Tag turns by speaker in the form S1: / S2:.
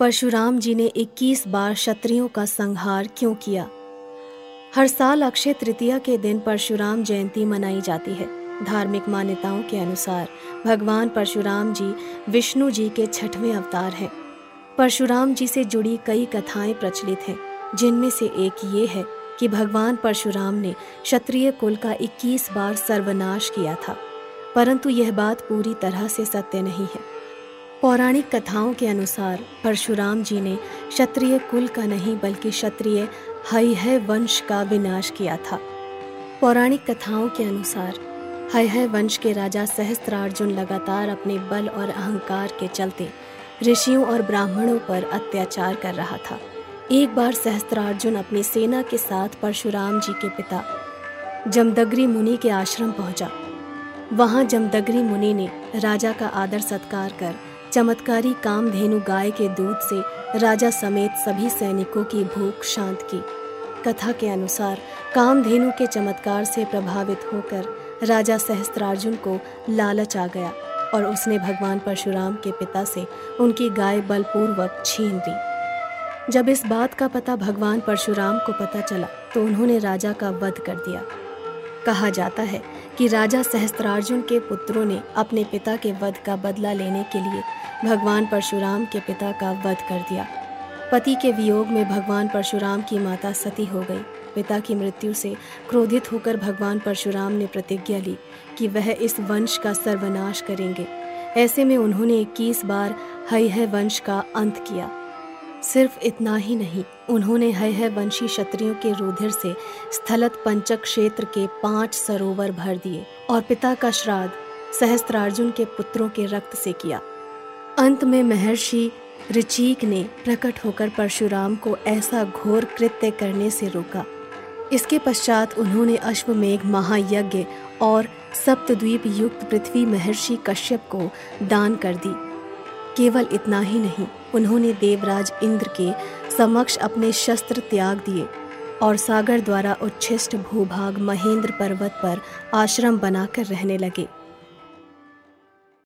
S1: परशुराम जी ने 21 बार क्षत्रियों का संहार क्यों किया? हर साल अक्षय तृतीया के दिन परशुराम जयंती मनाई जाती है। धार्मिक मान्यताओं के अनुसार भगवान परशुराम जी विष्णु जी के छठवें अवतार हैं। परशुराम जी से जुड़ी कई कथाएँ प्रचलित हैं, जिनमें से एक ये है कि भगवान परशुराम ने क्षत्रिय कुल का 21 बार सर्वनाश किया था। परंतु यह बात पूरी तरह से सत्य नहीं है। पौराणिक कथाओं के अनुसार परशुराम जी ने क्षत्रिय कुल का नहीं, बल्कि क्षत्रिय हय वंश का विनाश किया था। पौराणिक कथाओं के अनुसार हय वंश के राजा सहस्त्रार्जुन लगातार अपने बल और अहंकार के चलते ऋषियों और ब्राह्मणों पर अत्याचार कर रहा था। एक बार सहस्त्रार्जुन अपनी सेना के साथ परशुराम जी के पिता जमदग्री मुनि के आश्रम पहुँचा। वहाँ जमदग्री मुनि ने राजा का आदर सत्कार कर चमत्कारी कामधेनु गाय के दूध से राजा समेत सभी सैनिकों की भूख शांत की। कथा के अनुसार कामधेनु के चमत्कार से प्रभावित होकर राजा सहस्त्रार्जुन को लालच आ गया और उसने भगवान परशुराम के पिता से उनकी गाय बलपूर्वक छीन ली जब इस बात का पता भगवान परशुराम को पता चला तो उन्होंने राजा का वध कर दिया। कहा जाता है कि राजा सहस्त्रार्जुन के पुत्रों ने अपने पिता के वध का बदला लेने के लिए भगवान परशुराम के पिता का वध कर दिया। पति के वियोग में भगवान परशुराम की माता सती हो गई। पिता की मृत्यु से क्रोधित होकर भगवान परशुराम ने प्रतिज्ञा ली कि वह इस वंश का सर्वनाश करेंगे। ऐसे में उन्होंने इक्कीस बार हय वंश का अंत किया। सिर्फ़ इतना ही नहीं, उन्होंने हय वंशी क्षत्रियों के रुधिर से स्थलत पंचक क्षेत्र के पाँच सरोवर भर दिए और पिता का श्राद्ध सहस्त्रार्जुन के पुत्रों के रक्त से किया। अंत में महर्षि ऋचिक ने प्रकट होकर परशुराम को ऐसा घोर कृत्य करने से रोका। इसके पश्चात उन्होंने अश्वमेघ महायज्ञ और सप्तद्वीप युक्त पृथ्वी महर्षि कश्यप को दान कर दी। केवल इतना ही नहीं, उन्होंने देवराज इंद्र के समक्ष अपने शस्त्र त्याग दिए और सागर द्वारा उच्छिष्ट भूभाग महेंद्र पर्वत पर आश्रम बनाकर रहने लगे।